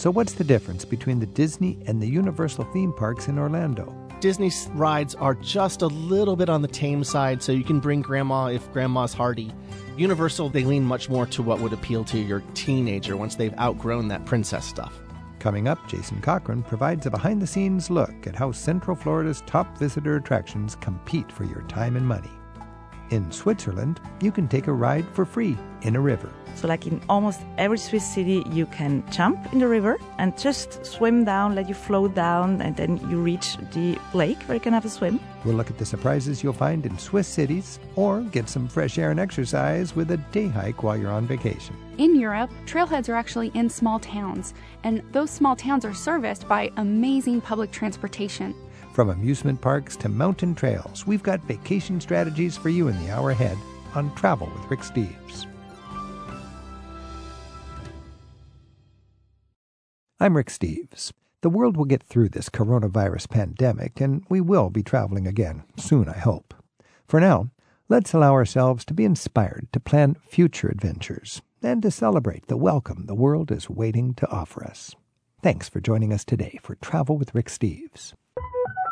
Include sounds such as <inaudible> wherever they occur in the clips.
So, what's the difference between the Disney and the Universal theme parks in Orlando? Disney rides are just a little bit on the tame side, so you can bring grandma if grandma's hardy. Universal, they lean much more to what would appeal to your teenager once they've outgrown that princess stuff. Coming up, Jason Cochran provides a behind the scenes look at how Central Florida's top visitor attractions compete for your time and money. In Switzerland, you can take a ride for free in a river. So, like in almost every Swiss city, you can jump in the river and just swim down, let you float down, and then you reach the lake where you can have a swim. We'll look at the surprises you'll find in Swiss cities or get some fresh air and exercise with a day hike while you're on vacation. In Europe, trailheads are actually in small towns, and those small towns are serviced by amazing public transportation. From amusement parks to mountain trails, we've got vacation strategies for you in the hour ahead on Travel with Rick Steves. I'm Rick Steves. The world will get through this coronavirus pandemic, and we will be traveling again, soon, I hope. For now, let's allow ourselves to be inspired to plan future adventures and to celebrate the welcome the world is waiting to offer us. Thanks for joining us today for Travel with Rick Steves.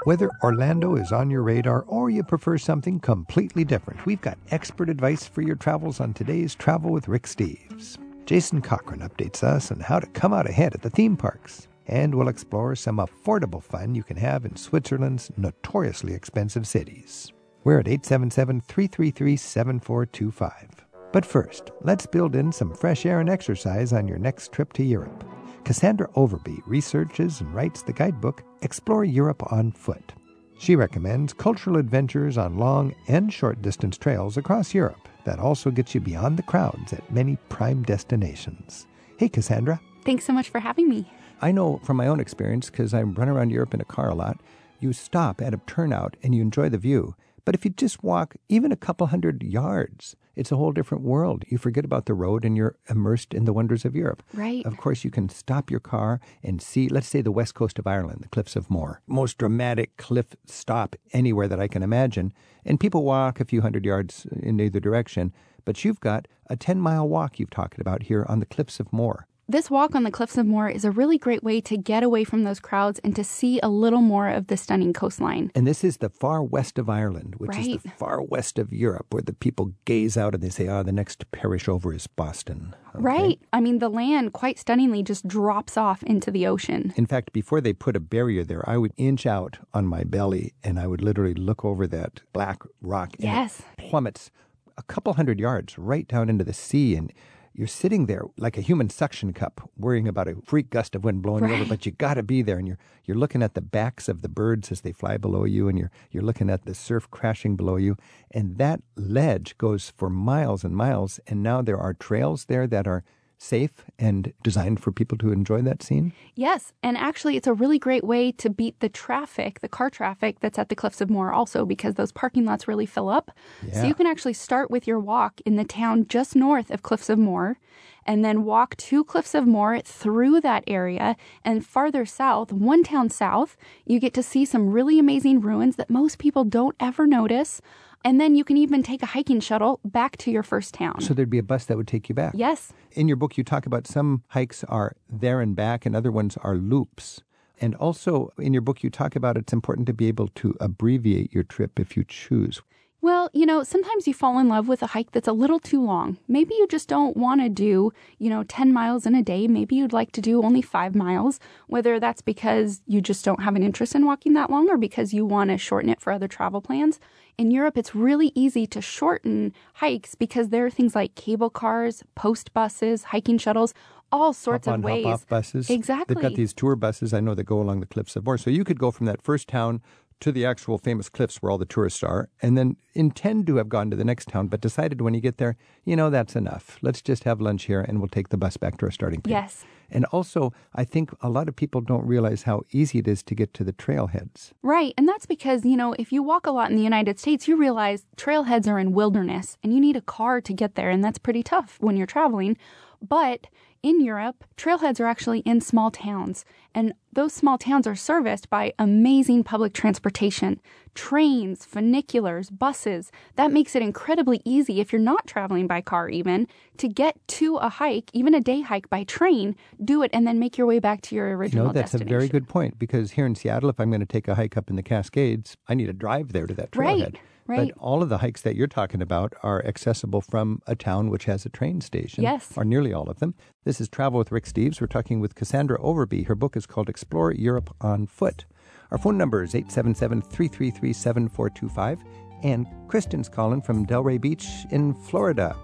Whether Orlando is on your radar or you prefer something completely different, we've got expert advice for your travels on today's Travel with Rick Steves. Jason Cochran updates us on how to come out ahead at the theme parks. And we'll explore some affordable fun you can have in Switzerland's notoriously expensive cities. We're at 877 333 7425. But first, let's build in some fresh air and exercise on your next trip to Europe. Cassandra Overby researches and writes the guidebook Explore Europe on Foot. She recommends cultural adventures on long and short distance trails across Europe that also gets you beyond the crowds at many prime destinations. Hey, Cassandra. Thanks so much for having me. I know from my own experience, because I run around Europe in a car a lot, you stop at a turnout and you enjoy the view. But if you just walk even a couple hundred yards, it's a whole different world. You forget about the road and you're immersed in the wonders of Europe. Right. Of course, you can stop your car and see, let's say, the west coast of Ireland, the Cliffs of Moher. Most dramatic cliff stop anywhere that I can imagine. And people walk a few hundred yards in either direction. But you've got a 10 mile walk you've talked about here on the Cliffs of Moher. This walk on the Cliffs of Moher is a really great way to get away from those crowds and to see a little more of the stunning coastline. And this is the far west of Ireland, which right. is the far west of Europe, where the people gaze out and they say, oh, the next parish over is Boston. Okay. Right. I mean, the land quite stunningly just drops off into the ocean. In fact, before they put a barrier there, I would inch out on my belly and I would literally look over that black rock. yes. plummets a couple hundred yards right down into the sea. And you're sitting there like a human suction cup, worrying about a freak gust of wind blowing right. over, but you got to be there, and you're you're looking at the backs of the birds as they fly below you, and you're you're looking at the surf crashing below you, and that ledge goes for miles and miles, and now there are trails there that are safe and designed for people to enjoy that scene? Yes, and actually, it's a really great way to beat the traffic, the car traffic that's at the Cliffs of Moher, also because those parking lots really fill up. Yeah. So you can actually start with your walk in the town just north of Cliffs of Moher. And then walk to Cliffs of Moher through that area. And farther south, one town south, you get to see some really amazing ruins that most people don't ever notice. And then you can even take a hiking shuttle back to your first town. So there'd be a bus that would take you back. Yes. In your book, you talk about some hikes are there and back, and other ones are loops. And also in your book, you talk about it's important to be able to abbreviate your trip if you choose. Well, you know, sometimes you fall in love with a hike that's a little too long. Maybe you just don't want to do, you know, 10 miles in a day. Maybe you'd like to do only five miles, whether that's because you just don't have an interest in walking that long or because you want to shorten it for other travel plans. In Europe, it's really easy to shorten hikes because there are things like cable cars, post buses, hiking shuttles, all sorts hop on, of ways. Hop off buses. Exactly. They've got these tour buses I know that go along the cliffs of Moher. So you could go from that first town to the actual famous cliffs where all the tourists are, and then intend to have gone to the next town, but decided when you get there, you know, that's enough. Let's just have lunch here and we'll take the bus back to our starting point. Yes. And also, I think a lot of people don't realize how easy it is to get to the trailheads. Right. And that's because, you know, if you walk a lot in the United States, you realize trailheads are in wilderness and you need a car to get there. And that's pretty tough when you're traveling. But in Europe, trailheads are actually in small towns, and those small towns are serviced by amazing public transportation trains, funiculars, buses. That makes it incredibly easy if you're not traveling by car, even to get to a hike, even a day hike by train, do it, and then make your way back to your original No, that's a very good point because here in Seattle, if I'm going to take a hike up in the Cascades, I need to drive there to that trailhead. right. But all of the hikes that you're talking about are accessible from a town which has a train station. Yes. Or nearly all of them. This is Travel with Rick Steves. We're talking with Cassandra Overby. Her book is called Explore Europe on Foot. Our phone number is 877 333 7425. And Kristen's calling from Delray Beach in Florida.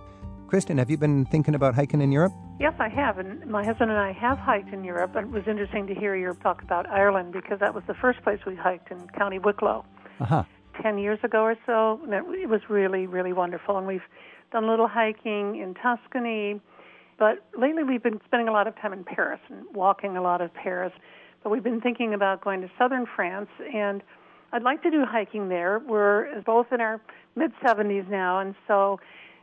Kristen, have you been thinking about hiking in Europe? Yes, I have. And my husband and I have hiked in Europe. And it was interesting to hear your talk about Ireland because that was the first place we hiked in County Wicklow Uh huh. 10 years ago or so. And it, was really, really wonderful. And we've done a little hiking in Tuscany. But lately we've been spending a lot of time in Paris and walking a lot of Paris. But we've been thinking about going to southern France. And I'd like to do hiking there. We're both in our mid 70s now. And so,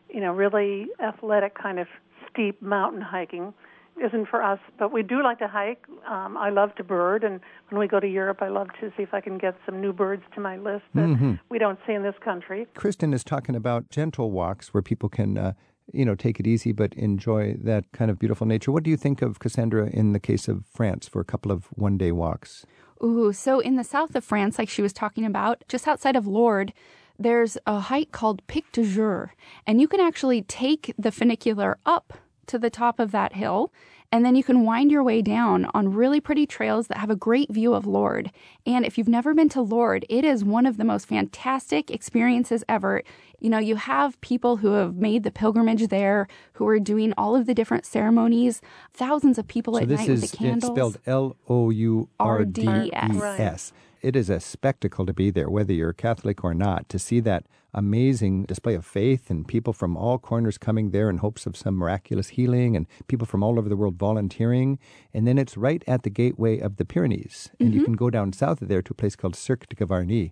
you know, really athletic kind of steep mountain hiking isn't for us, but we do like to hike. Um, I love to bird, and when we go to Europe, I love to see if I can get some new birds to my list that we don't see in this country. Kristen is talking about gentle walks where people can, uh, you know, take it easy but enjoy that kind of beautiful nature. What do you think of Cassandra in the case of France for a couple of one day walks? Ooh, so in the south of France, like she was talking about, just outside of Lourdes, there's a hike called Pic du Jer, and you can actually take the funicular up to the top of that hill, and then you can wind your way down on really pretty trails that have a great view of Lourdes. And if you've never been to Lourdes, it is one of the most fantastic experiences ever. You know, you have people who have made the pilgrimage there, who are doing all of the different ceremonies, thousands of people So at this night is with the candles. it's spelled L O U R D E. S. It is a spectacle to be there, whether you're Catholic or not, to see that amazing display of faith and people from all corners coming there in hopes of some miraculous healing and people from all over the world volunteering. And then it's right at the gateway of the Pyrenees. And Mm-hmm. you can go down south of there to a place called Cirque de Gavarnie,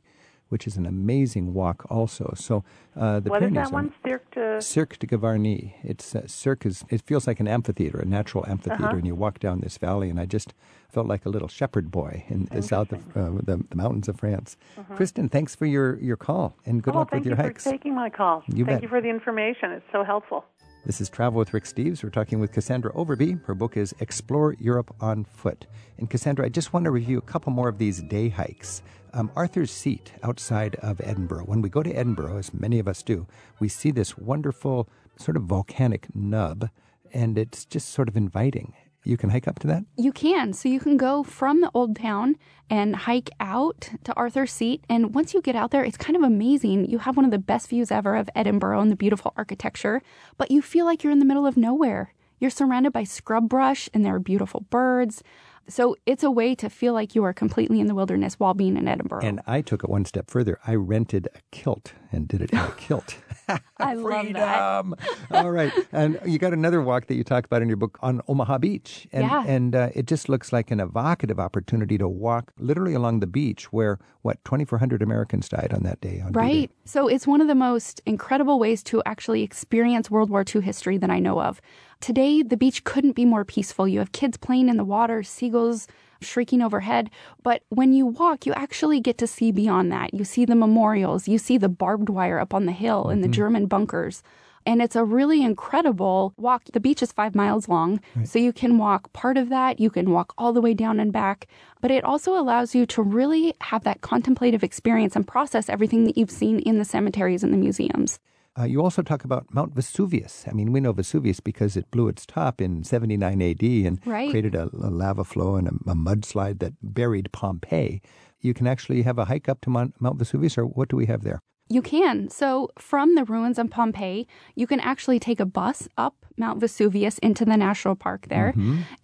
which is an amazing walk also. So uh, the What is Pyrenees that one? Cirque de Cirque de Gavarnie. It's uh, Cirque is it feels like an amphitheater, a natural amphitheater, Uh-huh. and you walk down this valley, and I just felt like a little shepherd boy in the south of uh, the, the mountains of France. Kristen, thanks for your, your call, and good oh, luck thank with your you hikes. for taking my call. You thank bet. you for the information. It's so helpful. This is Travel with Rick Steves. We're talking with Cassandra Overby. Her book is Explore Europe on Foot. And Cassandra, I just want to review a couple more of these day hikes. Um, Arthur's Seat outside of Edinburgh. When we go to Edinburgh, as many of us do, we see this wonderful sort of volcanic nub, and it's just sort of inviting. You can hike up to that? You can. So you can go from the old town and hike out to Arthur's Seat. And once you get out there, it's kind of amazing. You have one of the best views ever of Edinburgh and the beautiful architecture, but you feel like you're in the middle of nowhere. You're surrounded by scrub brush and there are beautiful birds. So it's a way to feel like you are completely in the wilderness while being in Edinburgh. And I took it one step further. I rented a kilt and did it in a <laughs> kilt. I love that. All right. And you got another walk that you talk about in your book on Omaha Beach. And, Yeah. and uh, it just looks like an evocative opportunity to walk literally along the beach where, what, 2,400 Americans died on that day. On D-Day. Right. So it's one of the most incredible ways to actually experience World War II history that I know of. Today, the beach couldn't be more peaceful. You have kids playing in the water, seagulls shrieking overhead. But when you walk, you actually get to see beyond that. You see the memorials, you see the barbed wire up on the hill and the mm-hmm. German bunkers. And it's a really incredible walk. The beach is five miles long, so you can walk part of that. You can walk all the way down and back. But it also allows you to really have that contemplative experience and process everything that you've seen in the cemeteries and the museums. Uh, you also talk about Mount Vesuvius. I mean, we know Vesuvius because it blew its top in 79 AD and Right. created a, a lava flow and a, a mudslide that buried Pompeii. You can actually have a hike up to Mount, Mount Vesuvius, or what do we have there? You can. So, from the ruins of Pompeii, you can actually take a bus up Mount Vesuvius into the national park there.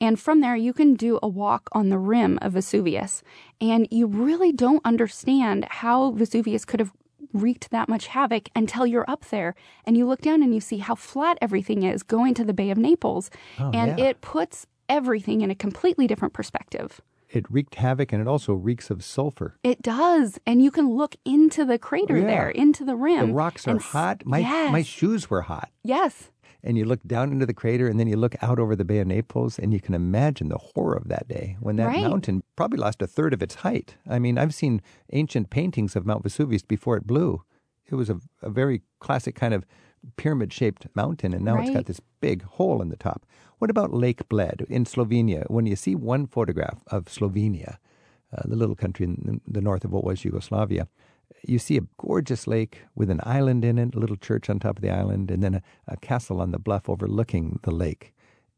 And from there, you can do a walk on the rim of Vesuvius. And you really don't understand how Vesuvius could have wreaked that much havoc until you're up there and you look down and you see how flat everything is going to the Bay of Naples. Oh, and yeah. it puts everything in a completely different perspective. It wreaked havoc and it also reeks of sulfur. It does. And you can look into the crater oh, Yeah. there, into the rim. The rocks are hot. My yes. my shoes were hot. Yes. And you look down into the crater and then you look out over the Bay of Naples and you can imagine the horror of that day when that Right. mountain probably lost a third of its height. I mean, I've seen ancient paintings of Mount Vesuvius before it blew. It was a, a very classic kind of pyramid shaped mountain, and now it's got this big hole in the top. What about Lake Bled in Slovenia? When you see one photograph of Slovenia, uh, the little country in the north of what was Yugoslavia, you see a gorgeous lake with an island in it, a little church on top of the island, and then a, a castle on the bluff overlooking the lake.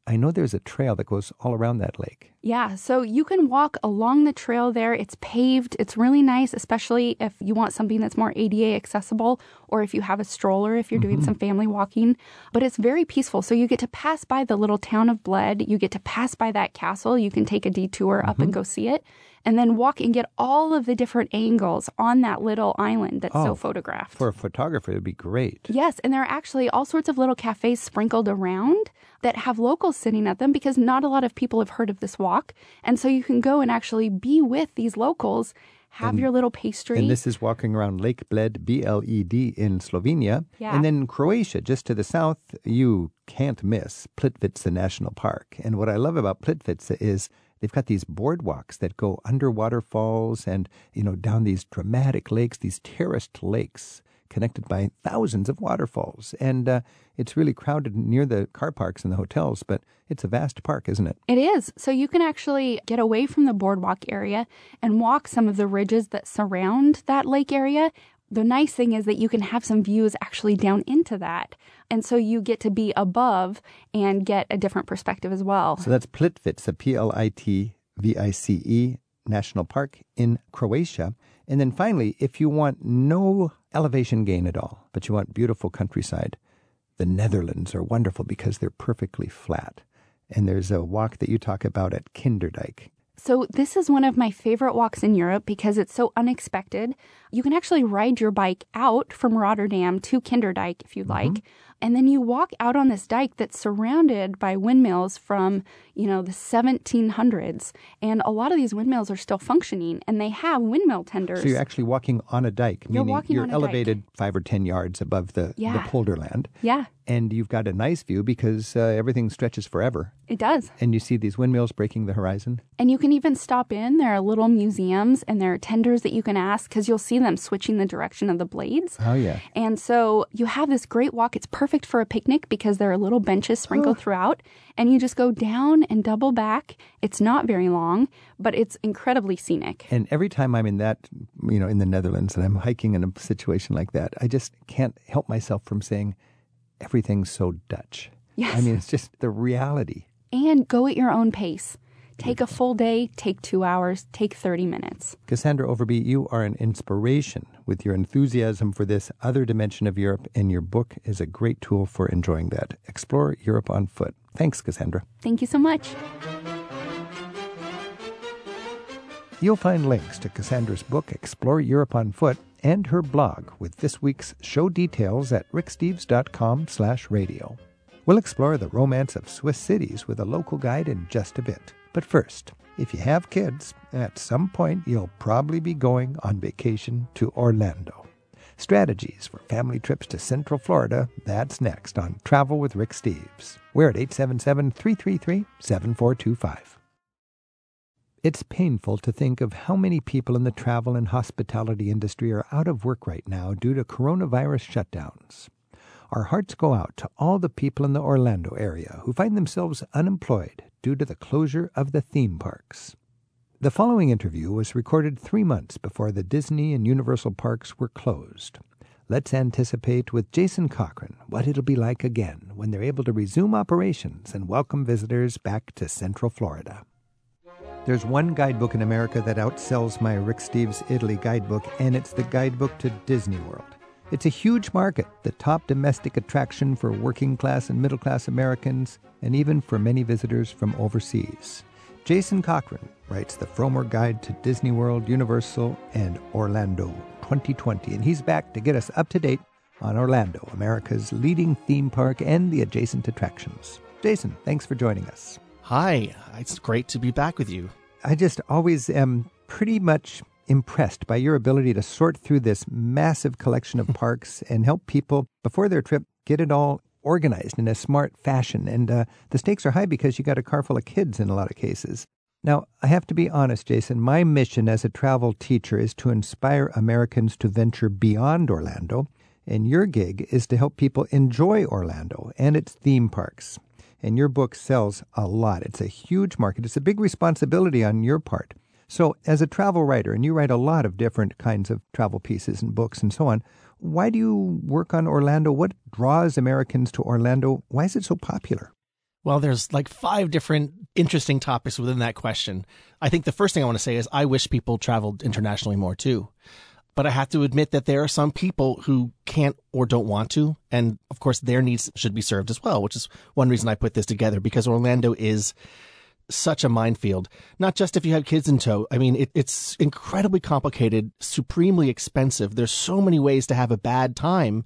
I know there's a trail that goes all around that lake. Yeah, so you can walk along the trail there. It's paved. It's really nice, especially if you want something that's more ADA accessible or if you have a stroller, if you're doing mm-hmm. some family walking. But it's very peaceful. So you get to pass by the little town of Bled. You get to pass by that castle. You can take a detour up and mm-hmm. go see it and then walk and get all of the different angles on that little island that's Oh, so photographed. For a photographer, it would be great. Yes, and there are actually all sorts of little cafes sprinkled around that have locals sitting at them because not a lot of people have heard of this walk. And so you can go and actually be with these locals, have your little pastry. And this is walking around Lake Bled, B L E D, in Slovenia. Yeah. And then Croatia, just to the south, you can't miss Plitvice National Park. And what I love about Plitvice is they've got these boardwalks that go under waterfalls and, you know, down these dramatic lakes, these terraced lakes connected by thousands of waterfalls. And uh, it's really crowded near the car parks and the hotels, but it's a vast park, isn't it? It is. So you can actually get away from the boardwalk area and walk some of the ridges that surround that lake area. The nice thing is that you can have some views actually down into that. And so you get to be above and get a different perspective as well. So that's Plitvice, P L I T V I C E National Park in Croatia. And then finally, if you want no elevation gain at all, but you want beautiful countryside, the Netherlands are wonderful because they're perfectly flat. And there's a walk that you talk about at Kinderdijk. So, this is one of my favorite walks in Europe because it's so unexpected. You can actually ride your bike out from Rotterdam to Kinderdijk if you'd mm-hmm. like. And then you walk out on this dike that's surrounded by windmills from, you know, the 1700s. And a lot of these windmills are still functioning and they have windmill tenders. So you're actually walking on a dike, You're meaning you're a dike. elevated five or ten yards above the, the Yeah. polderland. yeah, And you've got a nice view because uh, everything stretches forever. it does. And you see these windmills breaking the horizon. And you can even stop in. There are little museums and there are tenders that you can ask because you'll see them switching the direction of the blades. Oh, yeah. And so you have this great walk. It's perfect for a picnic because there are little benches sprinkled throughout. And you just go down and double back. It's not very long, but it's incredibly scenic. And every time I'm in that, you know, in the Netherlands and I'm hiking in a situation like that, I just can't help myself from saying, everything's so Dutch. Yes. I mean, it's just the reality. And go at your own pace. Take a full day, take two hours, take 30 minutes. Cassandra Overby, you are an inspiration with your enthusiasm for this other dimension of Europe, and your book is a great tool for enjoying that. Explore Europe on foot. Thanks, Cassandra. Thank you so much. You'll find links to Cassandra's book, Explore Europe on Foot, and her blog with this week's show details at ricksteves.com slash radio. We'll explore the romance of Swiss cities with a local guide in just a bit. But first, if you have kids, at some point you'll probably be going on vacation to Orlando. Strategies for family trips to Central Florida, that's next on Travel with Rick Steves. We're at 877 333 7425. It's painful to think of how many people in the travel and hospitality industry are out of work right now due to coronavirus shutdowns. Our hearts go out to all the people in the Orlando area who find themselves unemployed due to the closure of the theme parks. The following interview was recorded three months before the Disney and Universal parks were closed. Let's anticipate with Jason Cochran what it'll be like again when they're able to resume operations and welcome visitors back to Central Florida. There's one guidebook in America that outsells my Rick Steves Italy guidebook, and it's the guidebook to Disney World. It's a huge market, the top domestic attraction for working class and middle class Americans, and even for many visitors from overseas. Jason Cochran writes the Frommer Guide to Disney World, Universal, and Orlando 2020, and he's back to get us up to date on Orlando, America's leading theme park and the adjacent attractions. Jason, thanks for joining us. Hi, it's great to be back with you. I just always am pretty much impressed by your ability to sort through this massive collection of <laughs> parks and help people before their trip get it all organized in a smart fashion, and uh, the stakes are high because you got a car full of kids in a lot of cases. Now, I have to be honest, Jason. My mission as a travel teacher is to inspire Americans to venture beyond Orlando, and your gig is to help people enjoy Orlando and its theme parks. And your book sells a lot. It's a huge market. It's a big responsibility on your part. So, as a travel writer, and you write a lot of different kinds of travel pieces and books and so on, why do you work on Orlando? What draws Americans to Orlando? Why is it so popular? Well, there's like five different interesting topics within that question. I think the first thing I want to say is I wish people traveled internationally more too. But I have to admit that there are some people who can't or don't want to. And of course, their needs should be served as well, which is one reason I put this together because Orlando is such a minefield. Not just if you have kids in tow. I mean, it, it's incredibly complicated, supremely expensive. There's so many ways to have a bad time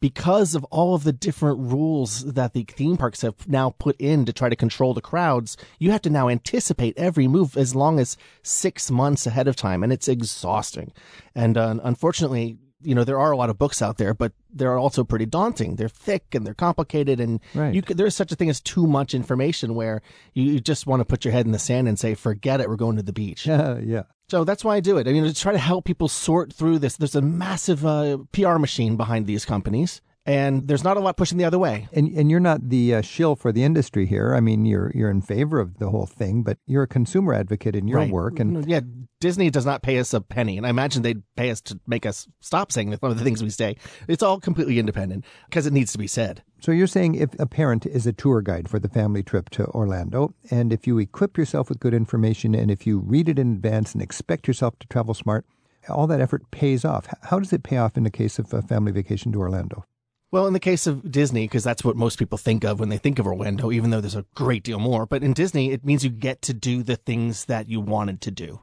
because of all of the different rules that the theme parks have now put in to try to control the crowds, you have to now anticipate every move as long as six months ahead of time, and it's exhausting. And uh, unfortunately, you know there are a lot of books out there, but they're also pretty daunting. They're thick and they're complicated, and right. you there's such a thing as too much information where you, you, just want to put your head in the sand and say, "Forget it, we're going to the beach." Yeah, <laughs> yeah. So that's why I do it. I mean, to try to help people sort through this. There's a massive uh, PR machine behind these companies and there's not a lot pushing the other way. And and you're not the uh, shill for the industry here. I mean, you're you're in favor of the whole thing, but you're a consumer advocate in your right. work. And yeah, Disney does not pay us a penny, and I imagine they'd pay us to make us stop saying some of the things we say. It's all completely independent because it needs to be said. So you're saying if a parent is a tour guide for the family trip to Orlando, and if you equip yourself with good information, and if you read it in advance and expect yourself to travel smart, all that effort pays off. How does it pay off in the case of a family vacation to Orlando? Well, in the case of Disney, because that's what most people think of when they think of Orlando, even though there's a great deal more. But in Disney, it means you get to do the things that you wanted to do.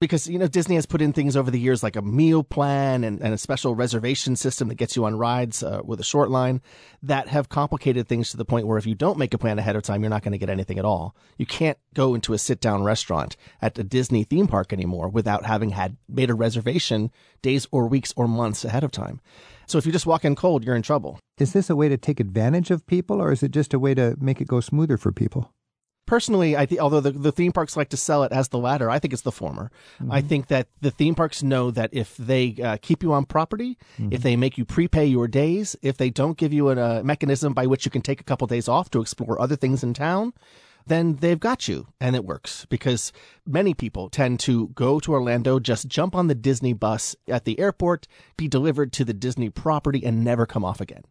Because, you know, Disney has put in things over the years like a meal plan and, and a special reservation system that gets you on rides uh, with a short line that have complicated things to the point where if you don't make a plan ahead of time, you're not going to get anything at all. You can't go into a sit down restaurant at a Disney theme park anymore without having had made a reservation days or weeks or months ahead of time. So if you just walk in cold, you're in trouble. Is this a way to take advantage of people, or is it just a way to make it go smoother for people? Personally, I think although the, the theme parks like to sell it as the latter, I think it's the former. Mm-hmm. I think that the theme parks know that if they uh, keep you on property, mm-hmm. if they make you prepay your days, if they don't give you a, a mechanism by which you can take a couple days off to explore other things in town, then they've got you. And it works because many people tend to go to Orlando, just jump on the Disney bus at the airport, be delivered to the Disney property, and never come off again.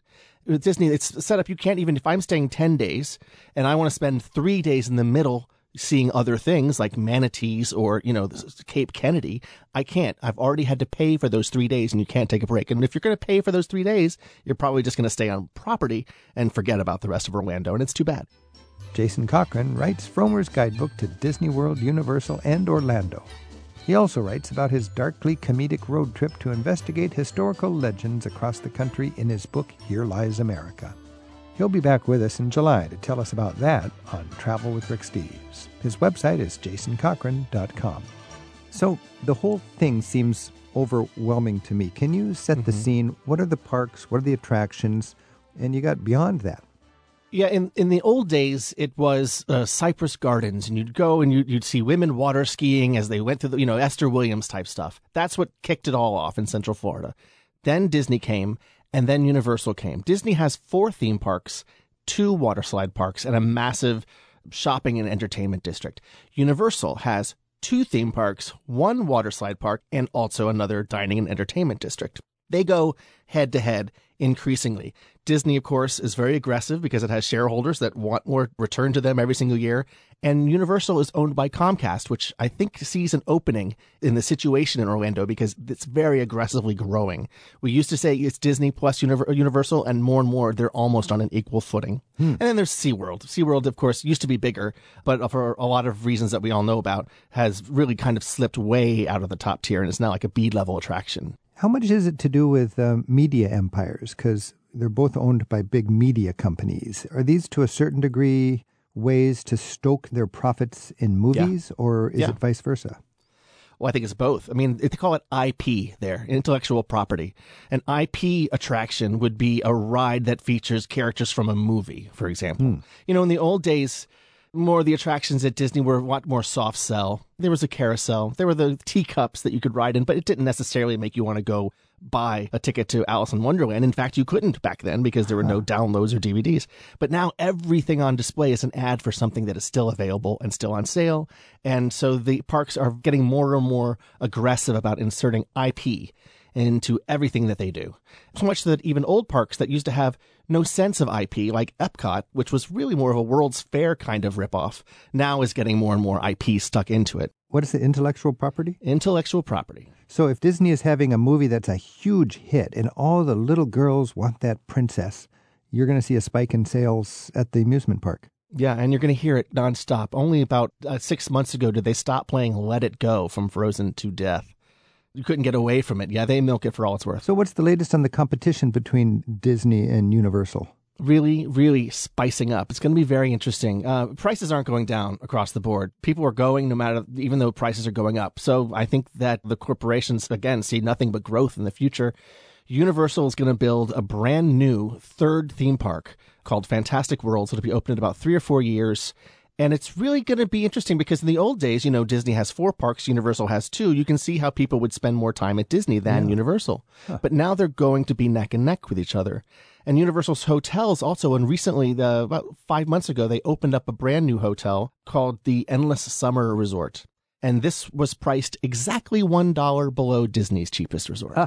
With Disney, it's set up, you can't even, if I'm staying 10 days and I want to spend three days in the middle seeing other things like manatees or, you know, Cape Kennedy, I can't. I've already had to pay for those three days and you can't take a break. And if you're going to pay for those three days, you're probably just going to stay on property and forget about the rest of Orlando. And it's too bad. Jason Cochran writes Frommer's Guidebook to Disney World, Universal, and Orlando. He also writes about his darkly comedic road trip to investigate historical legends across the country in his book Here Lies America. He'll be back with us in July to tell us about that on Travel with Rick Steves. His website is jasoncochran.com. So the whole thing seems overwhelming to me. Can you set mm-hmm. the scene? What are the parks? What are the attractions? And you got beyond that. Yeah, in, in the old days, it was uh, Cypress Gardens, and you'd go and you'd, you'd see women water skiing as they went through the, you know, Esther Williams type stuff. That's what kicked it all off in Central Florida. Then Disney came, and then Universal came. Disney has four theme parks, two water slide parks, and a massive shopping and entertainment district. Universal has two theme parks, one water slide park, and also another dining and entertainment district. They go head to head increasingly. Disney, of course, is very aggressive because it has shareholders that want more return to them every single year. And Universal is owned by Comcast, which I think sees an opening in the situation in Orlando because it's very aggressively growing. We used to say it's Disney plus Universal, and more and more they're almost on an equal footing. Hmm. And then there's SeaWorld. SeaWorld, of course, used to be bigger, but for a lot of reasons that we all know about, has really kind of slipped way out of the top tier and is now like a B level attraction. How much is it to do with uh, media empires? Because they're both owned by big media companies. Are these to a certain degree ways to stoke their profits in movies, yeah. or is yeah. it vice versa? Well, I think it's both. I mean, they call it IP there, intellectual property. An IP attraction would be a ride that features characters from a movie, for example. You know, in the old days, more of the attractions at Disney were a lot more soft sell. There was a carousel. There were the teacups that you could ride in, but it didn't necessarily make you want to go buy a ticket to Alice in Wonderland. In fact, you couldn't back then because there were no uh-huh. downloads or DVDs. But now everything on display is an ad for something that is still available and still on sale. And so the parks are getting more and more aggressive about inserting IP into everything that they do. So much so that even old parks that used to have no sense of IP, like Epcot, which was really more of a World's Fair kind of ripoff, now is getting more and more IP stuck into it. What is the intellectual property? Intellectual property. So if Disney is having a movie that's a huge hit and all the little girls want that princess, you're going to see a spike in sales at the amusement park. Yeah, and you're going to hear it nonstop. Only about uh, six months ago did they stop playing Let It Go from Frozen to Death. You couldn't get away from it. Yeah, they milk it for all it's worth. So what's the latest on the competition between Disney and Universal? really, really spicing up. It's going to be very interesting. Uh, prices aren't going down across the board. People are going no matter, even though prices are going up. So I think that the corporations, again, see nothing but growth in the future. Universal is going to build a brand new third theme park called Fantastic Worlds. It'll be open in about three or four years. And it's really going to be interesting because in the old days, you know, Disney has four parks, Universal has two. You can see how people would spend more time at Disney than Universal. But now they're going to be neck and neck with each other. And Universal's hotels also, and recently, the, about five months ago, they opened up a brand new hotel called the Endless Summer Resort. And this was priced exactly $1 below Disney's cheapest resort.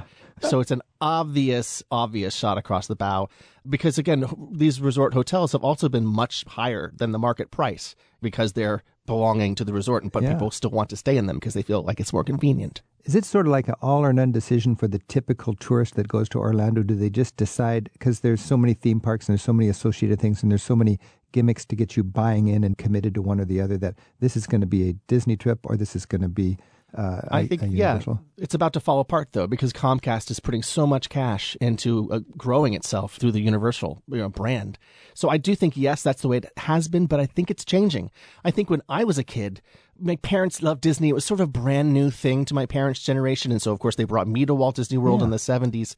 so it's an obvious, obvious shot across the bow. Because again, these resort hotels have also been much higher than the market price because they're belonging to the resort, but Yeah. people still want to stay in them because they feel like it's more convenient. Is it sort of like an all or none decision for the typical tourist that goes to Orlando? Do they just decide because there's so many theme parks and there's so many associated things and there's so many gimmicks to get you buying in and committed to one or the other that this is going to be a Disney trip or this is going to be uh, I think, yeah, it's about to fall apart though because Comcast is putting so much cash into uh, growing itself through the Universal you know, brand. So I do think yes, that's the way it has been, but I think it's changing. I think when I was a kid, my parents loved Disney. It was sort of a brand new thing to my parents' generation, and so of course they brought me to Walt Disney World in the '70s.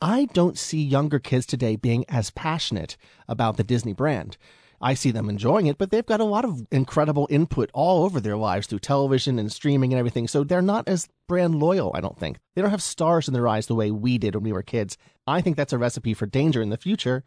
I don't see younger kids today being as passionate about the Disney brand. I see them enjoying it, but they've got a lot of incredible input all over their lives through television and streaming and everything. So they're not as brand loyal, I don't think. They don't have stars in their eyes the way we did when we were kids. I think that's a recipe for danger in the future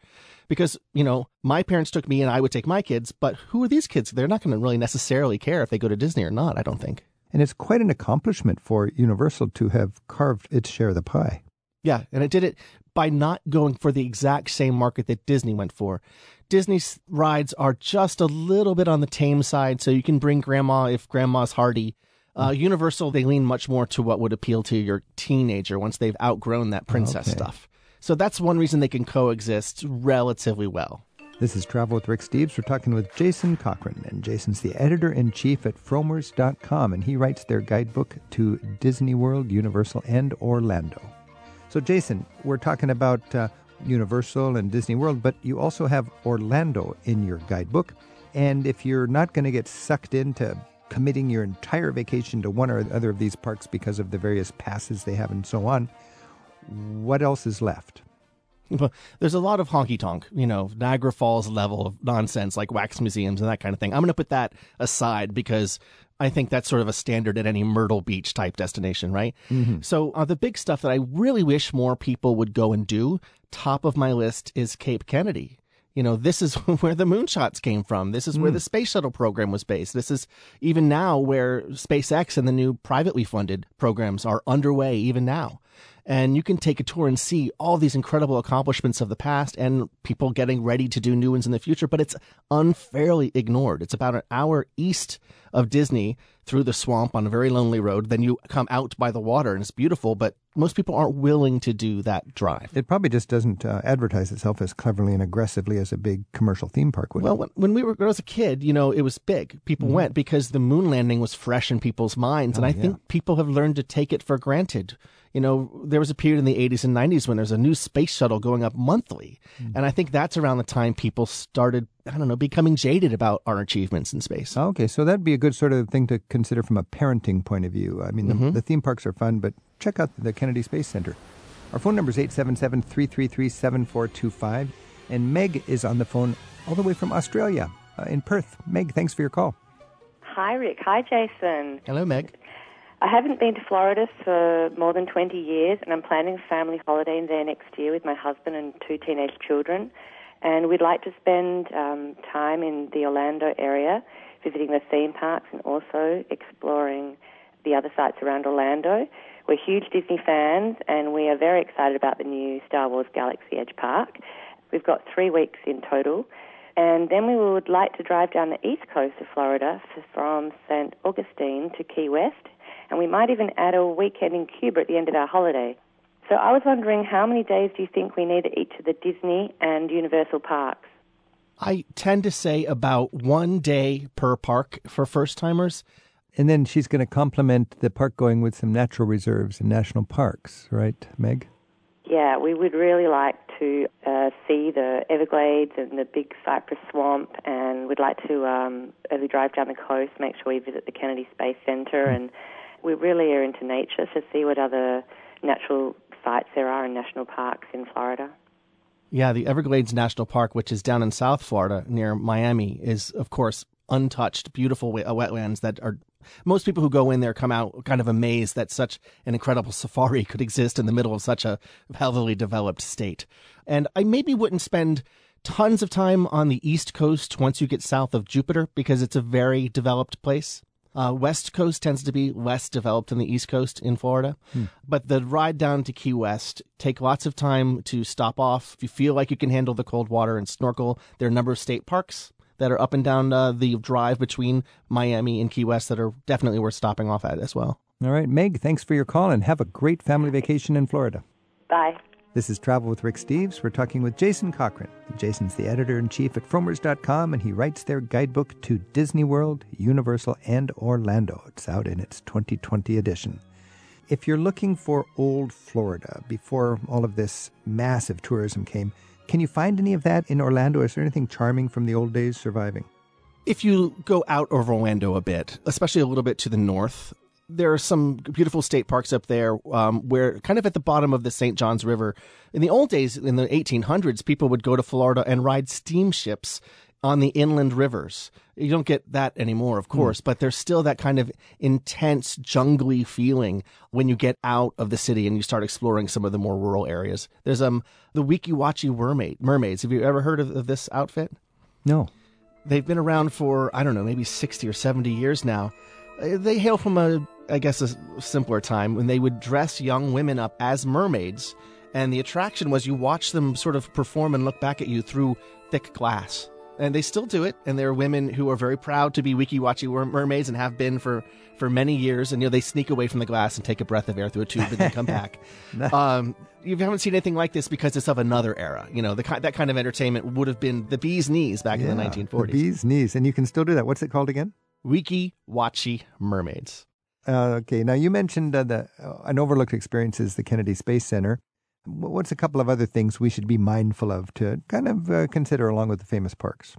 because, you know, my parents took me and I would take my kids, but who are these kids? They're not going to really necessarily care if they go to Disney or not, I don't think. And it's quite an accomplishment for Universal to have carved its share of the pie. Yeah, and it did it by not going for the exact same market that Disney went for. Disney's rides are just a little bit on the tame side, so you can bring grandma if grandma's hardy. Uh, Universal, they lean much more to what would appeal to your teenager once they've outgrown that princess Okay. stuff. So that's one reason they can coexist relatively well. This is Travel with Rick Steves. We're talking with Jason Cochran, and Jason's the editor in chief at Frommers.com, and he writes their guidebook to Disney World, Universal, and Orlando. So, Jason, we're talking about uh, Universal and Disney World, but you also have Orlando in your guidebook. And if you're not going to get sucked into committing your entire vacation to one or other of these parks because of the various passes they have and so on, what else is left? There's a lot of honky tonk, you know, Niagara Falls level of nonsense like wax museums and that kind of thing. I'm going to put that aside because I think that's sort of a standard at any Myrtle Beach type destination, right? So, uh, the big stuff that I really wish more people would go and do, top of my list is Cape Kennedy. You know, this is <laughs> where the moonshots came from. This is where the space shuttle program was based. This is even now where SpaceX and the new privately funded programs are underway, even now. And you can take a tour and see all these incredible accomplishments of the past and people getting ready to do new ones in the future, but it's unfairly ignored. It's about an hour east of Disney through the swamp on a very lonely road. Then you come out by the water and it's beautiful, but most people aren't willing to do that drive. It probably just doesn't uh, advertise itself as cleverly and aggressively as a big commercial theme park would. Well, when, when we were when I was a kid, you know, it was big. People went because the moon landing was fresh in people's minds, and I think people have learned to take it for granted. You know, there was a period in the 80s and 90s when there was a new space shuttle going up monthly, and I think that's around the time people started I don't know, becoming jaded about our achievements in space. Okay, so that'd be a good sort of thing to consider from a parenting point of view. I mean, the, Mm-hmm. the theme parks are fun, but check out the Kennedy Space Center. Our phone number is 877 333 7425. And Meg is on the phone all the way from Australia uh, in Perth. Meg, thanks for your call. Hi, Rick. Hi, Jason. Hello, Meg. I haven't been to Florida for more than 20 years, and I'm planning a family holiday there next year with my husband and two teenage children. And we'd like to spend um, time in the Orlando area, visiting the theme parks and also exploring the other sites around Orlando. We're huge Disney fans, and we are very excited about the new Star Wars Galaxy Edge Park. We've got three weeks in total. And then we would like to drive down the east coast of Florida from St. Augustine to Key West, and we might even add a weekend in Cuba at the end of our holiday. So I was wondering how many days do you think we need at each of the Disney and Universal parks? I tend to say about one day per park for first timers. And then she's going to complement the park going with some natural reserves and national parks, right, Meg? Yeah, we would really like to uh, see the Everglades and the big cypress swamp, and we'd like to, um, as we drive down the coast, make sure we visit the Kennedy Space Center. And we really are into nature to see what other natural sites there are in national parks in Florida. Yeah, the Everglades National Park, which is down in South Florida near Miami, is of course untouched, beautiful uh, wetlands that are. Most people who go in there come out kind of amazed that such an incredible <laughs> safari could exist in the middle of such a heavily developed state. And I maybe wouldn't spend tons of time on the East Coast once you get south of Jupiter because it's a very developed place. Uh, West Coast tends to be less developed than the East Coast in Florida. But the ride down to Key West, take lots of time to stop off. If you feel like you can handle the cold water and snorkel, there are a number of state parks that are up and down uh, the drive between Miami and Key West that are definitely worth stopping off at as well. All right, Meg, thanks for your call and have a great family vacation in Florida. Bye. This is Travel with Rick Steves. We're talking with Jason Cochran. Jason's the editor in chief at Frommers.com, and he writes their guidebook to Disney World, Universal, and Orlando. It's out in its 2020 edition. If you're looking for old Florida before all of this massive tourism came, can you find any of that in Orlando? Is there anything charming from the old days surviving? If you go out of Orlando a bit, especially a little bit to the north, there are some beautiful state parks up there um, where, kind of at the bottom of the St. Johns River, in the old days, in the 1800s, people would go to Florida and ride steamships on the inland rivers. You don't get that anymore, of course, but there's still that kind of intense, jungly feeling when you get out of the city and you start exploring some of the more rural areas. There's um the Weeki Wachee mermaid mermaids. Have you ever heard of, of this outfit? No. They've been around for I don't know, maybe sixty or seventy years now. Uh, They hail from a, I guess, a simpler time when they would dress young women up as mermaids, and the attraction was you watch them sort of perform and look back at you through thick glass. And they still do it, and there are women who are very proud to be Weeki wor- mermaids and have been for for many years. And you know they sneak away from the glass and take a breath of air through a tube and then come back. <laughs> Um, you haven't seen anything like this because it's of another era. You know, the that kind of entertainment would have been the bee's knees back in the 1940s. The bee's knees. And you can still do that. What's it called again? Weeki Wachee mermaids. Uh, okay, now you mentioned uh, the uh, an overlooked experience is the Kennedy Space Center. What's a couple of other things we should be mindful of to kind of uh, consider along with the famous parks?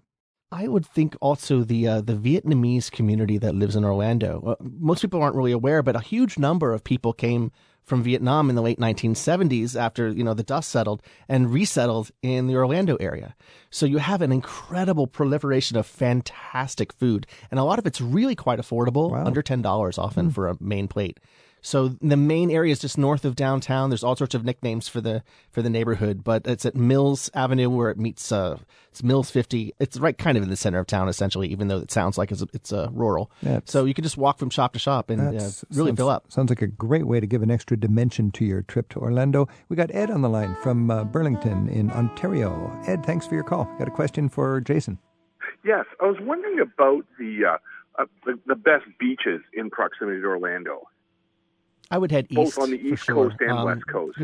I would think also the uh, the Vietnamese community that lives in Orlando. Uh, most people aren't really aware, but a huge number of people came from Vietnam in the late 1970s after you know the dust settled and resettled in the Orlando area. So you have an incredible proliferation of fantastic food, and a lot of it's really quite affordable, Wow. under ten dollars often hmm. for a main plate. So the main area is just north of downtown. There's all sorts of nicknames for the for the neighborhood, but it's at Mills Avenue where it meets. Uh, it's Mills 50. It's right kind of in the center of town, essentially, even though it sounds like it's it's uh, rural. That's- so you can just walk from shop to shop and uh, really sounds, fill up. Sounds like a great way to give an extra dimension to your trip to Orlando. We got Ed on the line from uh, Burlington in Ontario. Ed, thanks for your call. Got a question for Jason. Yes, I was wondering about the uh, uh, the, the best beaches in proximity to Orlando. I would head Both east on the East sure. Coast and Um, West Coast.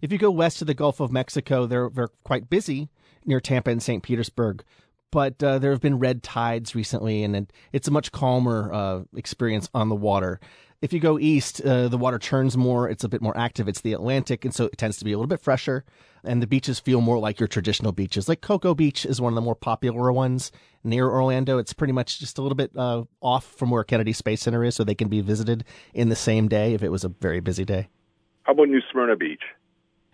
If you go west to the Gulf of Mexico, they're they're quite busy near Tampa and St. Petersburg. But uh, there have been red tides recently, and it- it's a much calmer uh, experience on the water. If you go east, uh, the water churns more. It's a bit more active. It's the Atlantic, and so it tends to be a little bit fresher. And the beaches feel more like your traditional beaches. Like Cocoa Beach is one of the more popular ones near Orlando. It's pretty much just a little bit uh, off from where Kennedy Space Center is, so they can be visited in the same day if it was a very busy day. How about New Smyrna Beach?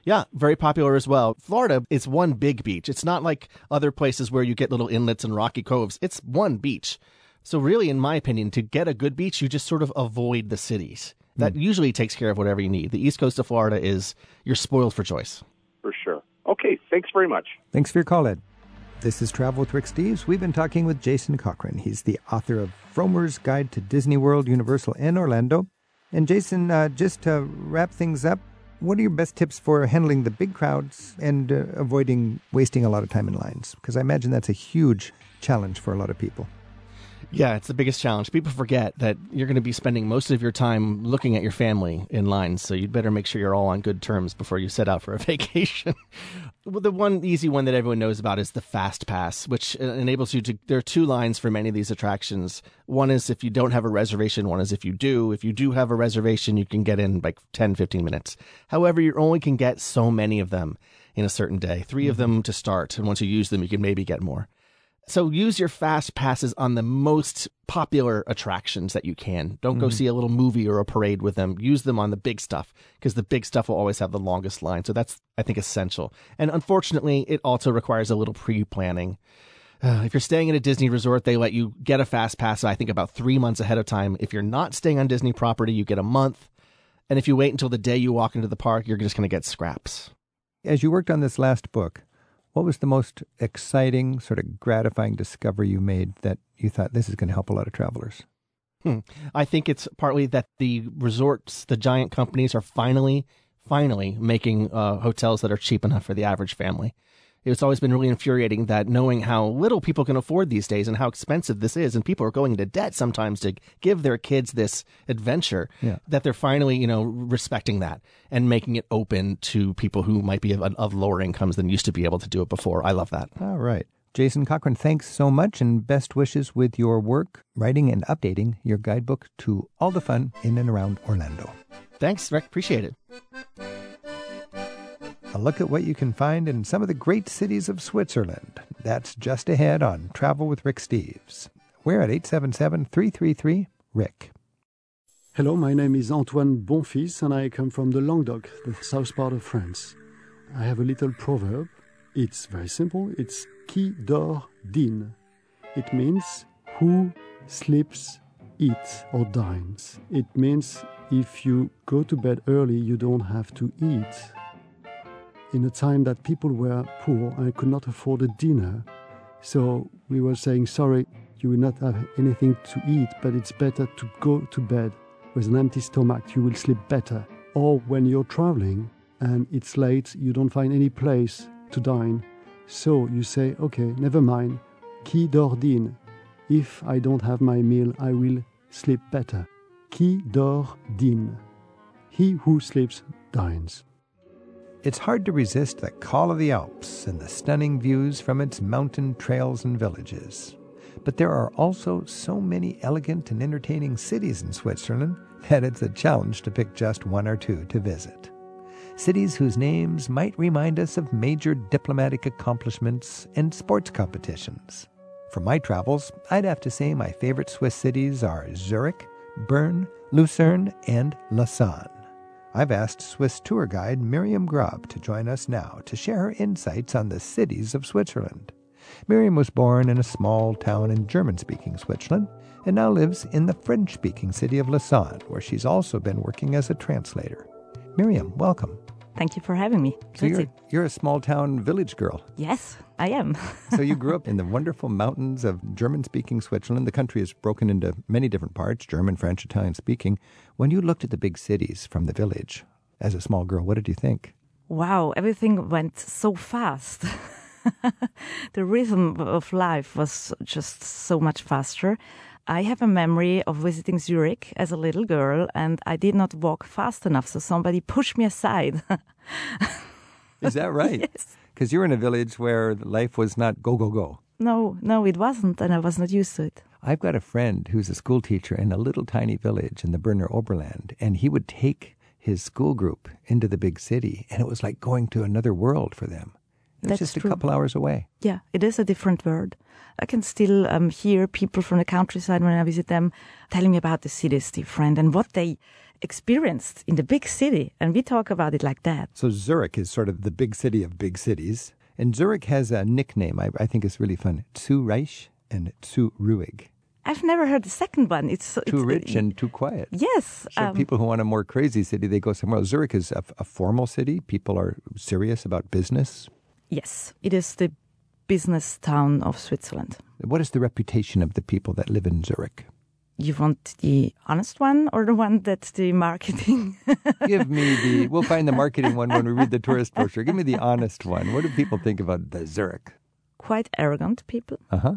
Yeah, very popular as well. Florida is one big beach. It's not like other places where you get little inlets and rocky coves. It's one beach. So, really, in my opinion, to get a good beach, you just sort of avoid the cities. That mm. usually takes care of whatever you need. The east coast of Florida is, you're spoiled for choice. For sure. Okay, thanks very much. Thanks for your call, Ed. This is Travel with Rick Steves. We've been talking with Jason Cochran. He's the author of Frommer's Guide to Disney World, Universal, and Orlando. And Jason, uh, just to wrap things up, what are your best tips for handling the big crowds and uh, avoiding wasting a lot of time in lines? Because I imagine that's a huge challenge for a lot of people. Yeah, it's the biggest challenge. People forget that you're going to be spending most of your time looking at your family in line, so you'd better make sure you're all on good terms before you set out for a <laughs> vacation. well, the one easy one that everyone knows about is the Fast Pass, which uh, enables you to. There are two lines for many of these attractions. One is if you don't have a reservation, one is if you do. If you do have a reservation, you can get in like 10, 15 minutes. However, you only can get so many of them in a certain day, 3 mm-hmm. of them to start. And once you use them, you can maybe get more. So use your fast passes on the most popular attractions that you can. Don't go mm-hmm. see a little movie or a parade with them. Use them on the big stuff because the big stuff will always have the longest line. So that's, I think, essential. And unfortunately, it also requires a little pre planning. Uh, <sighs> if you're staying at a Disney resort, they let you get a fast pass, I think, about three months ahead of time. If you're not staying on Disney property, you get a month. And if you wait until the day you walk into the park, you're just going to get scraps. As you worked on this last book, what was the most exciting, sort of gratifying discovery you made that you thought this is going to help a lot of travelers? Hmm. I think it's partly that the resorts, the giant companies, are finally, finally making uh, hotels that are cheap enough for the average family it's always been really infuriating that knowing how little people can afford these days and how expensive this is, and people are going into debt sometimes to give their kids this adventure, yeah. that they're finally, you know, respecting that and making it open to people who might be of, of lower incomes than used to be able to do it before. I love that. All right. Jason Cochran, thanks so much and best wishes with your work, writing and updating your guidebook to all the fun in and around Orlando. Thanks, Rick. Appreciate it a look at what you can find in some of the great cities of Switzerland. That's just ahead on Travel with Rick Steves. We're at 877 333 Rick. Hello, my name is Antoine Bonfils, and I come from the Languedoc, the south part of France. I have a little proverb. It's very simple. It's qui dort dîne. It means who sleeps eats or dines. It means if you go to bed early, you don't have to eat in a time that people were poor and could not afford a dinner. So we were saying, sorry, you will not have anything to eat, but it's better to go to bed with an empty stomach. You will sleep better. Or when you're traveling and it's late, you don't find any place to dine. So you say, okay, never mind. Qui dort dîne. If I don't have my meal, I will sleep better. Qui dort dîne. He who sleeps dines. It's hard to resist the call of the Alps and the stunning views from its mountain trails and villages. But there are also so many elegant and entertaining cities in Switzerland <laughs> that it's a challenge to pick just one or two to visit. Cities whose names might remind us of major diplomatic accomplishments and sports competitions. For my travels, I'd have to say my favorite Swiss cities are Zurich, Bern, Lucerne, and Lausanne. I've asked Swiss tour guide Miriam Grob to join us now to share her insights on the cities of Switzerland. Miriam was born in a small town in German speaking Switzerland and now lives in the French speaking city of Lausanne, where she's also been working as a translator. Miriam, welcome. Thank you for having me. So you're, you're a small town village girl. Yes, I am. <laughs> so you grew up in the wonderful mountains of German speaking Switzerland. The country is broken into many different parts German, French, Italian speaking. When you looked at the big cities from the village as a small girl, what did you think? Wow, everything went so fast. <laughs> the rhythm of life was just so much faster. I have a memory of visiting Zurich as a little girl, and I did not walk fast enough, so somebody pushed me aside. Is that <laughs> right? yes. Because you're in a village where life was not go, go, go. No, no, it wasn't, and I was not used to it. I've got a friend who's a school teacher in a little tiny village in the Berner Oberland, and he would take his school group into the big city, and it was like going to another world for them. It was That's just true. a couple hours away. Yeah, it is a different world. I can still um, hear people from the countryside when I visit them telling me about the city is different and what they experienced in the big city. And we talk about it like that. So Zurich is sort of the big city of big cities. And Zurich has a nickname I, I think is really fun zu reich and zu ruhig. I've never heard the second one. It's Too it's, rich and too quiet. yes. So um, people who want a more crazy city, they go somewhere else. Zurich is a, a formal city. People are serious about business. Yes, it is the business town of Switzerland. What is the reputation of the people that live in Zurich? You want the honest one or the one that's the marketing? <laughs> Give me the. We'll find the marketing one when we read the tourist brochure. Give me the honest one. What do people think about the Zurich? Quite arrogant people, Uh huh.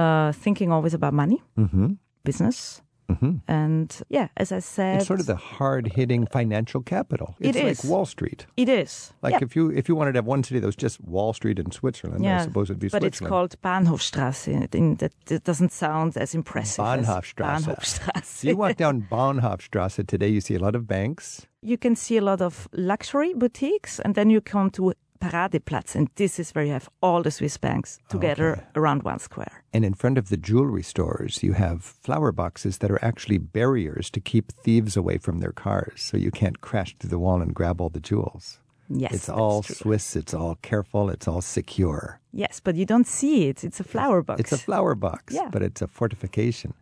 uh, thinking always about money, Mm-hmm. business. Mm-hmm. And yeah, as I said, It's sort of the hard-hitting financial capital. It It's like. Wall Street. it is. Like yeah. if you if you wanted to have one city that was just Wall Street in Switzerland, I suppose it'd be Switzerland. but it's called Bahnhofstrasse. That it doesn't sound as impressive. as Bahnhofstrasse. Bahnhofstrasse. You walk down <laughs> Bahnhofstrasse today, you see a lot of banks. you can see a lot of luxury boutiques, and then you come to Paradeplatz, and this is where you have all the Swiss banks together Okay. around one square. And in front of the jewelry stores, you have flower boxes that are actually barriers to keep thieves away from their cars. So you can't crash through the wall and grab all the jewels. Yes, it's all true. Swiss, it's all careful, it's all secure. Yes, but you don't see it. It's a flower box. It's a flower box, Yeah. but it's a fortification.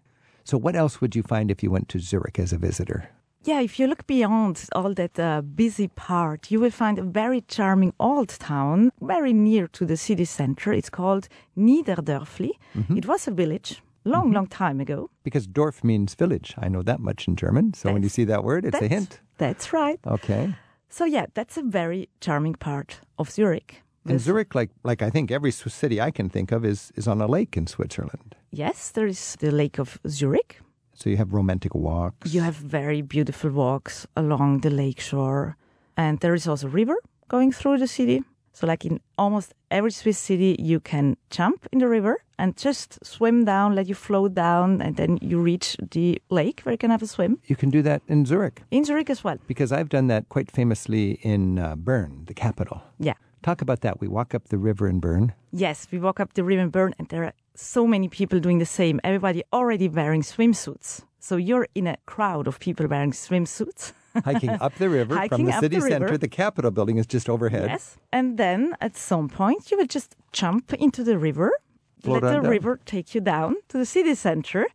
So, what else would you find if you went to Zurich as a visitor? Yeah, if you look beyond all that uh, busy part, you will find a very charming old town very near to the city center. It's called Niederdörfli. Mm-hmm. It was a village long, long time ago. Because Dorf means village. I know that much in German. So, when you see that word, it's a hint. That's right. Okay. So yeah, that's a very charming part of Zurich. And Zurich, like like I think every Swiss city I can think of, is is on a lake in Switzerland. Yes, there is the Lake of Zurich. So you have romantic walks. You have very beautiful walks along the lake shore. And there is also a river going through the city. So like in almost every Swiss city, you can jump in the river and just swim down, let you float down, and then you reach the lake where you can have a swim. You can do that in Zurich In Zurich as well. because I've done that quite famously in uh, Bern, the capital. Yeah. Talk about that. We walk up the river in Bern. Yes, we walk up the river in Bern, and there are so many people doing the same. Everybody already wearing swimsuits. So you're in a crowd of people wearing swimsuits. <laughs> hiking up the river from the city the center. The Capitol building is just overhead. Yes. And then at some point, you will just jump into the river, Float let the river take you down to the city center,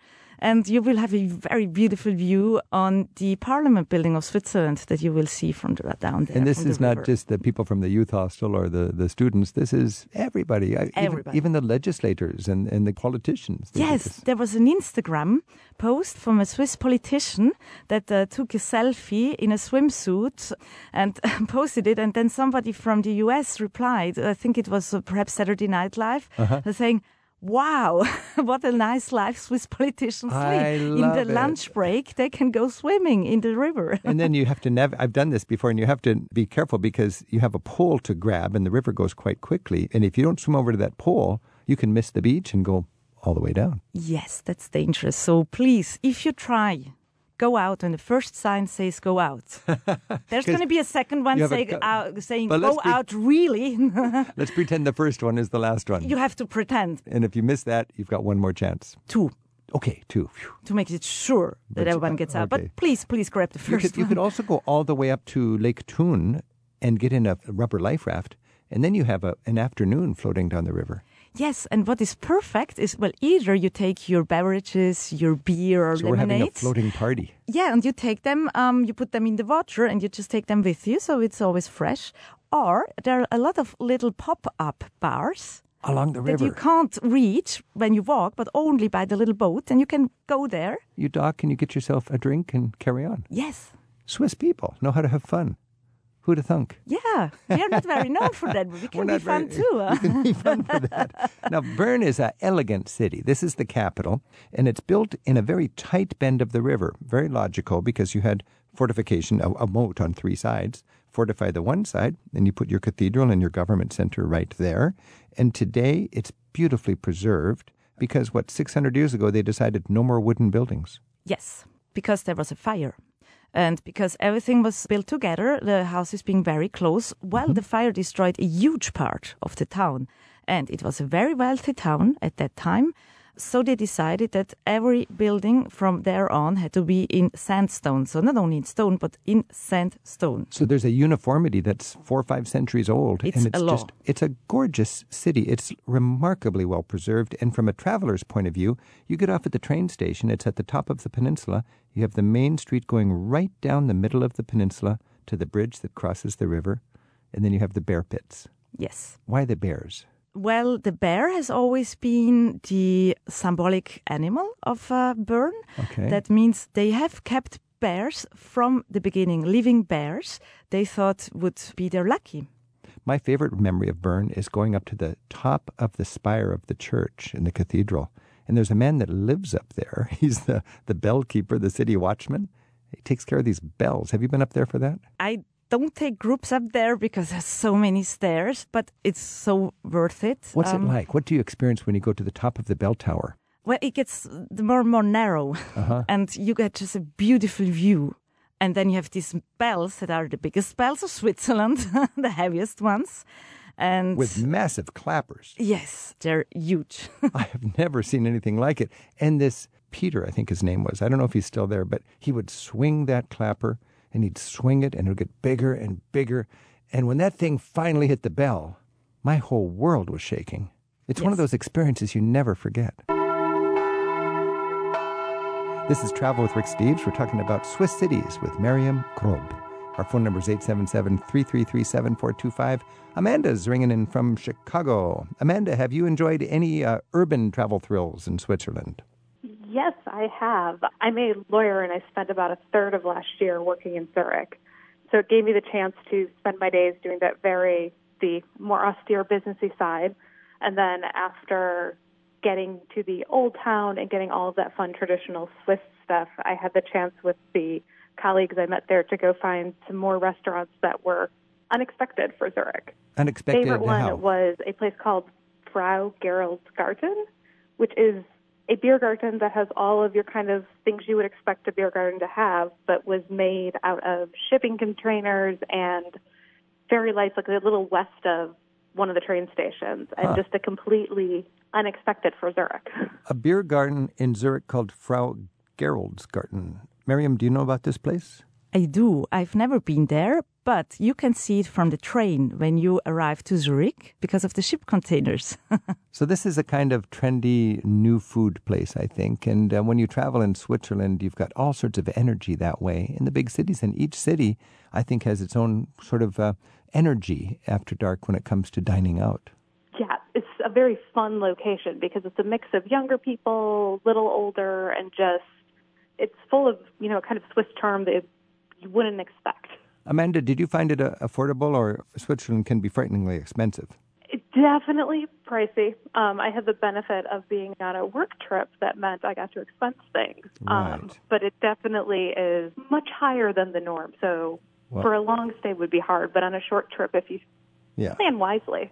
and you will have a very beautiful view on the Parliament building of Switzerland that you will see from the, down there. And this is not just the people from the youth hostel or the, the students. This is everybody. I- even- Everybody. Even, the legislators and, and the politicians. Yes, there was an Instagram post from a Swiss politician that uh, took a selfie in a swimsuit and <laughs> posted it, and then somebody from the US replied. I think it was uh, perhaps Saturday Night Live, Uh-huh. uh, saying. Wow, <laughs> what a nice life Swiss <laughs> politicians live. In the it. lunch break, they can go swimming in the river. <laughs> and then you have to nav- I've done this before, and you have to be careful because you have a pole to grab, and the river goes quite quickly. And if you don't swim over to that pole, you can miss the beach and go all the way down. Yes, that's dangerous. So please, if you try, go out when the first sign says go out. <laughs> There's going to be a second one you a say, co- out, saying go be- out really. <laughs> Let's pretend the first one is the last one. you have to pretend and if you miss that, you've got one more chance. Two. Okay, two. Phew. to make it sure that But- everyone gets out. okay. But please, please grab the You first could, you could also go all the way up to Lake Thun and get in a rubber life raft, and then you have a, an afternoon floating down the river. Yes, and what is perfect is well, either you take your beverages, your beer or So we're having a floating party. Yeah, and you take them, um, you put them in the water, and you just take them with you, so it's always fresh. Or there are a lot of little pop-up bars Along the river that you can't reach when you walk, but only by the little boat, and you can go there. You dock and you get yourself a drink and carry on. Yes. Swiss people know how to have fun. Who'd have thunk? Yeah, we are not very known for that, but we <laughs> can be fun very- too. huh? <laughs> We can be fun for that. Now, Bern is an elegant city. This is the capital, and it's built in a very tight bend of the river. Very logical because you had fortification, a, a moat on three sides. Fortify the one side, and you put your cathedral and your government center right there. And today, it's beautifully preserved. Because, what, 600 years ago, they decided no more wooden buildings. Yes, because there was a fire. And because everything was built together, the houses being very close, well, mm-hmm. the fire destroyed a huge part of the town. And it was a very wealthy town at that time. So they decided that every building from there on had to be in sandstone. So not only in stone, but in sandstone. So there's a uniformity that's four or five centuries old. It's and it's a law. just it's a gorgeous city. It's remarkably well preserved. And from a traveler's point of view, you get off at the train station, it's at the top of the peninsula. You have the main street going right down the middle of the peninsula to the bridge that crosses the river. And then you have the bear pits. Yes. Why the bears? Well, the bear has always been the symbolic animal of uh, Bern. Okay. That means they have kept bears from the beginning, living bears, they thought would be their lucky. My favorite memory of Bern is going up to the top of the spire of the church in the cathedral. And there's a man that lives up there. <laughs> He's the, the bell keeper, the city watchman. He takes care of these bells. Have you been up there for that? I don't take groups up there because there's so many stairs, but it's so worth it. What's um, it like? What do you experience when you go to the top of the bell tower? Well, it gets more and more narrow, uh-huh. <laughs> and you get just a beautiful view. And then you have these bells that are the biggest bells of Switzerland, <laughs> the heaviest ones. And with massive clappers. Yes, they're huge. <laughs> I have never seen anything like it. And this Peter, I think his name was, I don't know if he's still there, but he would swing that clapper and he'd swing it and it would get bigger and bigger. And when that thing finally hit the bell, my whole world was shaking. It's yes. one of those experiences you never forget. This is Travel with Rick Steves. We're talking about Swiss cities with Miriam Grob. Our phone number is 877 333 7425. Amanda's ringing in from Chicago. Amanda, have you enjoyed any uh, urban travel thrills in Switzerland? Yes, I have. I'm a lawyer and I spent about a third of last year working in Zurich. So it gave me the chance to spend my days doing that very, the more austere businessy side. And then after getting to the old town and getting all of that fun traditional Swiss stuff, I had the chance with the colleagues I met there to go find some more restaurants that were unexpected for Zurich. Unexpected. Favorite one how? was a place called Frau Gerold's Garten, which is a beer garden that has all of your kind of things you would expect a beer garden to have, but was made out of shipping containers and fairy lights, like a little west of one of the train stations, and huh. just a completely unexpected for Zurich. <laughs> A beer garden in Zurich called Frau Gerold's Garten. Miriam, do you know about this place? I do. I've never been there, but you can see it from the train when you arrive to Zurich because of the ship containers. <laughs> so this is a kind of trendy new food place, I think. And uh, when you travel in Switzerland, you've got all sorts of energy that way in the big cities. And each city, I think, has its own sort of uh, energy after dark when it comes to dining out. Yeah, it's a very fun location because it's a mix of younger people, little older, and just it's full of you know kind of Swiss charm that you wouldn't expect. Amanda, did you find it uh, affordable, or Switzerland can be frighteningly expensive? It's definitely pricey. Um, I had the benefit of being on a work trip that meant I got to expense things. Right. Um, but it definitely is much higher than the norm. So well, for a long stay would be hard, but on a short trip, if you yeah. plan wisely.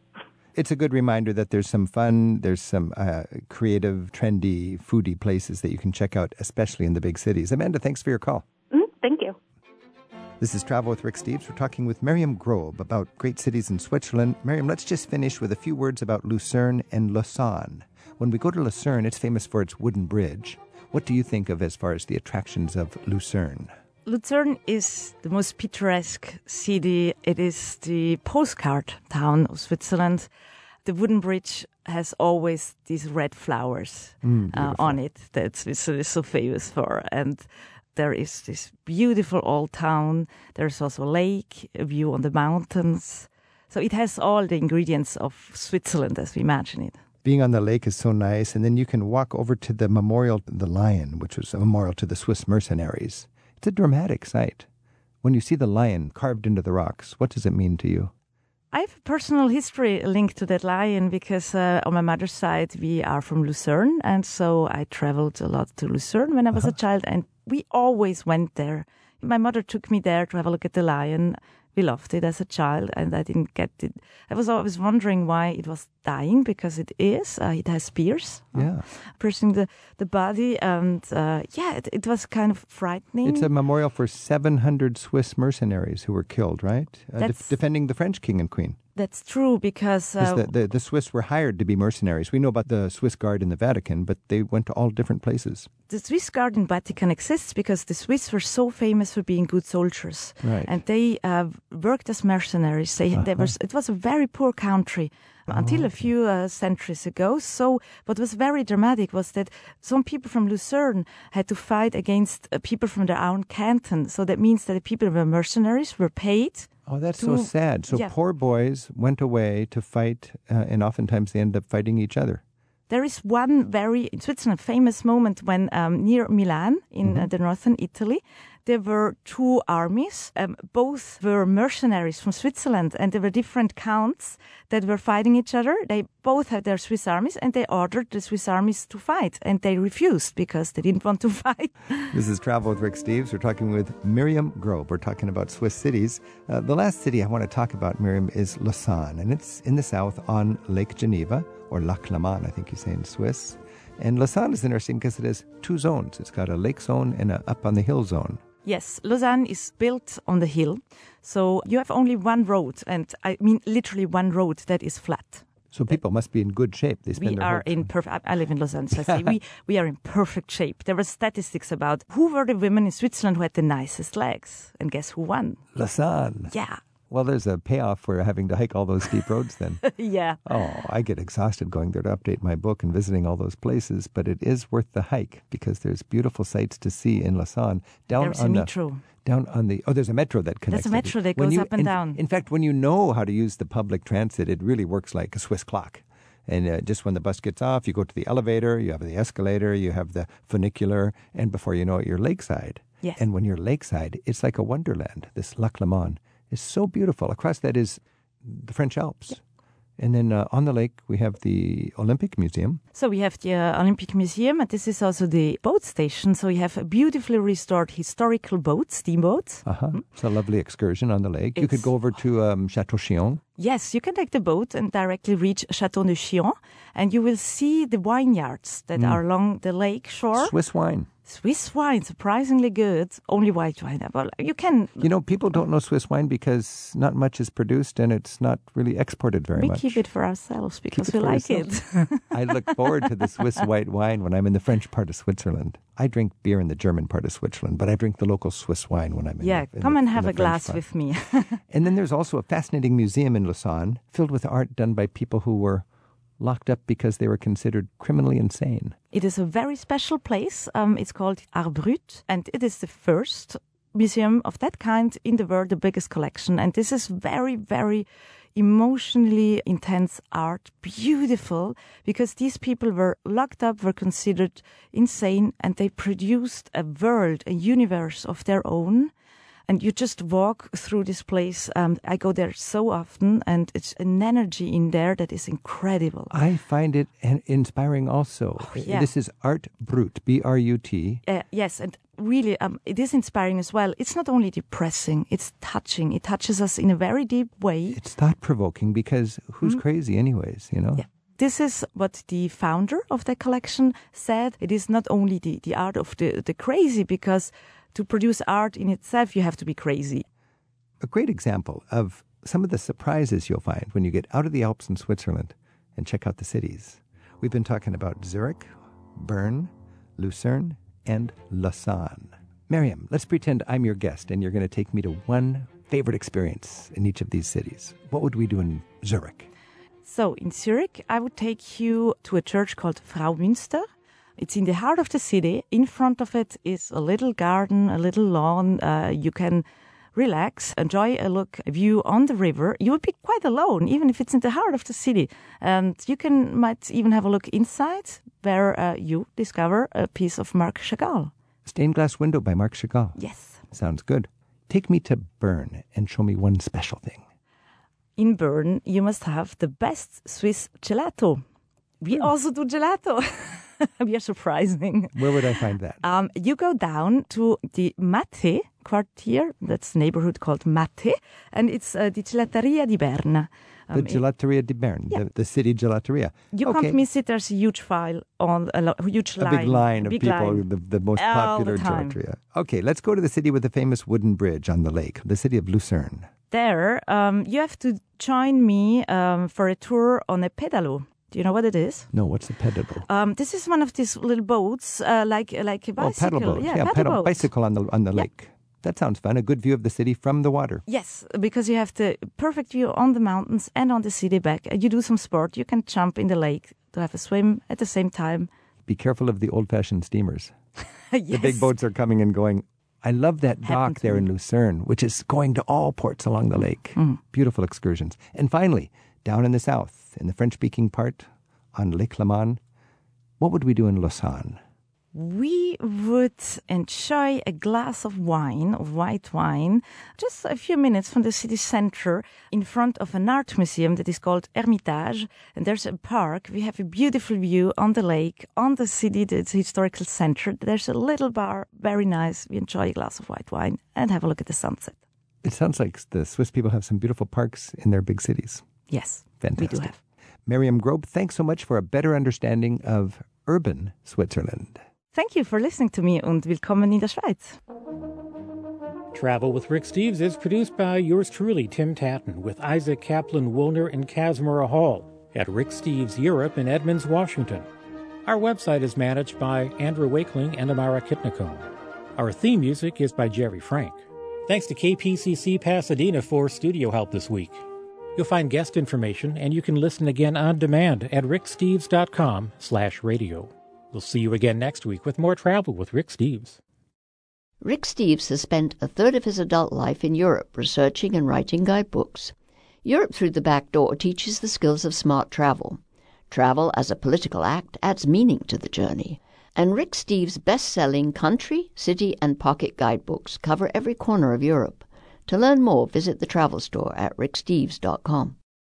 It's a good reminder that there's some fun, there's some uh, creative, trendy, foodie places that you can check out, especially in the big cities. Amanda, thanks for your call. This is Travel with Rick Steves. We're talking with Miriam Grob about great cities in Switzerland. Miriam, let's just finish with a few words about Lucerne and Lausanne. When we go to Lucerne, it's famous for its wooden bridge. What do you think of as far as the attractions of Lucerne? Lucerne is the most picturesque city. It is the postcard town of Switzerland. The wooden bridge has always these red flowers mm, uh, on it that Switzerland is so famous for. And there is this beautiful old town. There's also a lake, a view on the mountains. So it has all the ingredients of Switzerland as we imagine it. Being on the lake is so nice, and then you can walk over to the memorial, the lion, which was a memorial to the Swiss mercenaries. It's a dramatic sight. When you see the lion carved into the rocks, what does it mean to you? I have a personal history linked to that lion because uh, on my mother's side we are from Lucerne, and so I traveled a lot to Lucerne when I was uh-huh. a child, and we always went there. My mother took me there to have a look at the lion. We loved it as a child, and I didn't get it. I was always wondering why it was dying because it is. Uh, it has spears uh, piercing the, the body, and uh, yeah, it, it was kind of frightening. It's a memorial for 700 Swiss mercenaries who were killed, right? Uh, def- defending the French king and queen. That's true because uh, the, the, the Swiss were hired to be mercenaries. We know about the Swiss Guard in the Vatican, but they went to all different places. the Swiss Guard in Vatican exists because the Swiss were so famous for being good soldiers, Right. and they uh, worked as mercenaries. They, they were, it was a very poor country until a few uh, centuries ago. So, what was very dramatic was that some people from Lucerne had to fight against uh, people from their own canton. So that means that the people who were mercenaries were paid. Oh, that's so sad. So yeah. poor boys went away to fight, uh, and oftentimes they end up fighting each other. There is one very in Switzerland famous moment when um, near Milan in uh, the northern Italy there were two armies. Um, both were mercenaries from Switzerland, and there were different counts that were fighting each other. They both had their Swiss armies, and they ordered the Swiss armies to fight, and they refused because they didn't want to <laughs> fight. This is Travel with Rick Steves. We're talking with Miriam Grob. We're talking about Swiss cities. Uh, the last city I want to talk about, Miriam, is Lausanne, and it's in the south on Lake Geneva, or Lac Leman, I think you say in Swiss. And Lausanne is interesting because it has two zones. It's got a lake zone and a up on the hill zone. Yes, Lausanne is built on the hill, so you have only one road, and I mean literally one road that is flat. So people must be in good shape. They spend we are in perfect. I live in Lausanne, so I say <laughs> we we are in perfect shape. There were statistics about who were the women in Switzerland who had the nicest legs, and guess who won? Lausanne. Yeah, Well, there's a payoff for having to hike all those steep roads then. <laughs> yeah. Oh, I get exhausted going there to update my book and visiting all those places, but it is worth the hike because there's beautiful sights to see in Lausanne. Down There's on a the metro. down on the oh, there's a metro that connects. There's a metro that goes you- up and in- down. In fact, when you know how to use the public transit, it really works like a Swiss clock. And uh, just when the bus gets off, you go to the elevator, you have the escalator, you have the funicular, and before you know it, you're lakeside. Yes. And when you're lakeside, it's like a wonderland. This Lac Leman is so beautiful. Across that is the French Alps. And then uh, on the lake, we have the Olympic Museum. So we have the uh, Olympic Museum, and this is also the boat station. So you have a beautifully restored historical boat, steamboats. Uh-huh. It's a lovely excursion on the lake. you could go over to um, Chateau Chillon. Yes, you can take the boat and directly reach Chateau de Chillon, and you will see the vineyards that are along the lake shore. Swiss wine. Swiss wine, surprisingly good. Only white wine. Well, you can. You know, people don't know Swiss wine because not much is produced and it's not really exported very We much. We keep it for ourselves because we like yourself. it. I look forward to the Swiss white wine when I'm in the French part of Switzerland. I drink beer in the German part of Switzerland, but I drink the local Swiss wine when I'm in yeah, the, in come the- and have a glass part. with me. <laughs> And then there's also a fascinating museum in Lausanne filled with art done by people who were locked up because they were considered criminally insane. it is a very special place. Um, it's called Art Brut, and it is the first museum of that kind in the world, the biggest collection. And this is very, very emotionally intense art, beautiful, because these people were locked up, were considered insane, and they produced a world, a universe of their own. And you just walk through this place. Um, I go there so often, and it's an energy in there that is incredible. I find it an- inspiring also. Oh, yeah. This is Art Brut, B R U T. Uh, yes, and really, um, it is inspiring as well. It's not only depressing; it's touching. It touches us in a very deep way. It's thought provoking because who's crazy, anyways, you know? Mm-hmm. Yeah. This is what the founder of the collection said. It is not only the, the art of the, the crazy, because to produce art in itself, you have to be crazy. A great example of some of the surprises you'll find when you get out of the Alps in Switzerland and check out the cities. We've been talking about Zurich, Bern, Lucerne, and Lausanne. Miriam, let's pretend I'm your guest and you're going to take me to one favorite experience in each of these cities. What would we do in Zurich? So in Zurich, I would take you to a church called Fraumünster. It's in the heart of the city. In front of it is a little garden, a little lawn. Uh, you can relax, enjoy a look, a view on the river. You would be quite alone, even if it's in the heart of the city. And you can might even have a look inside, where uh, you discover a piece of Marc Chagall. Stained glass window by Marc Chagall. Yes. Sounds good. Take me to Bern and show me one special thing. In Bern, you must have the best Swiss gelato. We also do gelato. <laughs> <laughs> we are surprising. Where would I find that? Um, you go down to the Matte quartier, that's a neighborhood called Matte, and it's uh, the Gelateria di Berna. The Um, Gelateria di Bern, yeah. the, the city gelateria. You okay. can't miss it. There's a huge file on a lo- huge a line. big line of big people, line. The, the most the popular time. gelateria. Okay, let's go to the city with the famous wooden bridge on the lake, the city of Lucerne. There, um, you have to join me um, for a tour on a pedalo. Do you know what it is? No, what's the pedal? Um, this is one of these little boats, uh, like like a bicycle. Oh, paddle boat. Yeah, Yeah, pedal boat. bicycle on the on the Yeah. lake. That sounds fun. A good view of the city from the water. Yes, because you have the perfect view on the mountains and on the city back. Uh, You do some sport. You can jump in the lake to have a swim at the same time. Be careful of the old-fashioned steamers. <laughs> yes. The big boats are coming and going. I love that Happened dock there in Lucerne, which is going to all ports along the lake. Mm. Beautiful excursions. And finally, down in the south, in the French-speaking part, on Lake Leman, what would we do in Lausanne? We would enjoy a glass of wine, of white wine, just a few minutes from the city center in front of an art museum that is called Hermitage. And there's a park. We have a beautiful view on the lake, on the city, the historical center. There's a little bar, very nice. We enjoy a glass of white wine and have a look at the sunset. It sounds like the Swiss people have some beautiful parks in their big cities. Yes, Fantastic. we do have. Miriam Grob, thanks so much for a better understanding of urban Switzerland. Thank you for listening to me und willkommen in der Schweiz. Travel with Rick Steves is produced by yours truly, Tim Tattan, with Isaac Kaplan Woolner and Casmara Hall at Rick Steves Europe in Edmonds, Washington. Our website is managed by Andrew Wakeling and Amara Kitnicone. Our theme music is by Jerry Frank. Thanks to KPCC Pasadena for studio help this week. You'll find guest information and you can listen again on demand at ricksteves.com slash radio. We'll see you again next week with more travel with Rick Steves. Rick Steves has spent a third of his adult life in Europe researching and writing guidebooks. Europe Through the Back Door teaches the skills of smart travel. Travel as a political act adds meaning to the journey. And Rick Steves' best selling country, city, and pocket guidebooks cover every corner of Europe. To learn more, visit the travel store at ricksteves.com.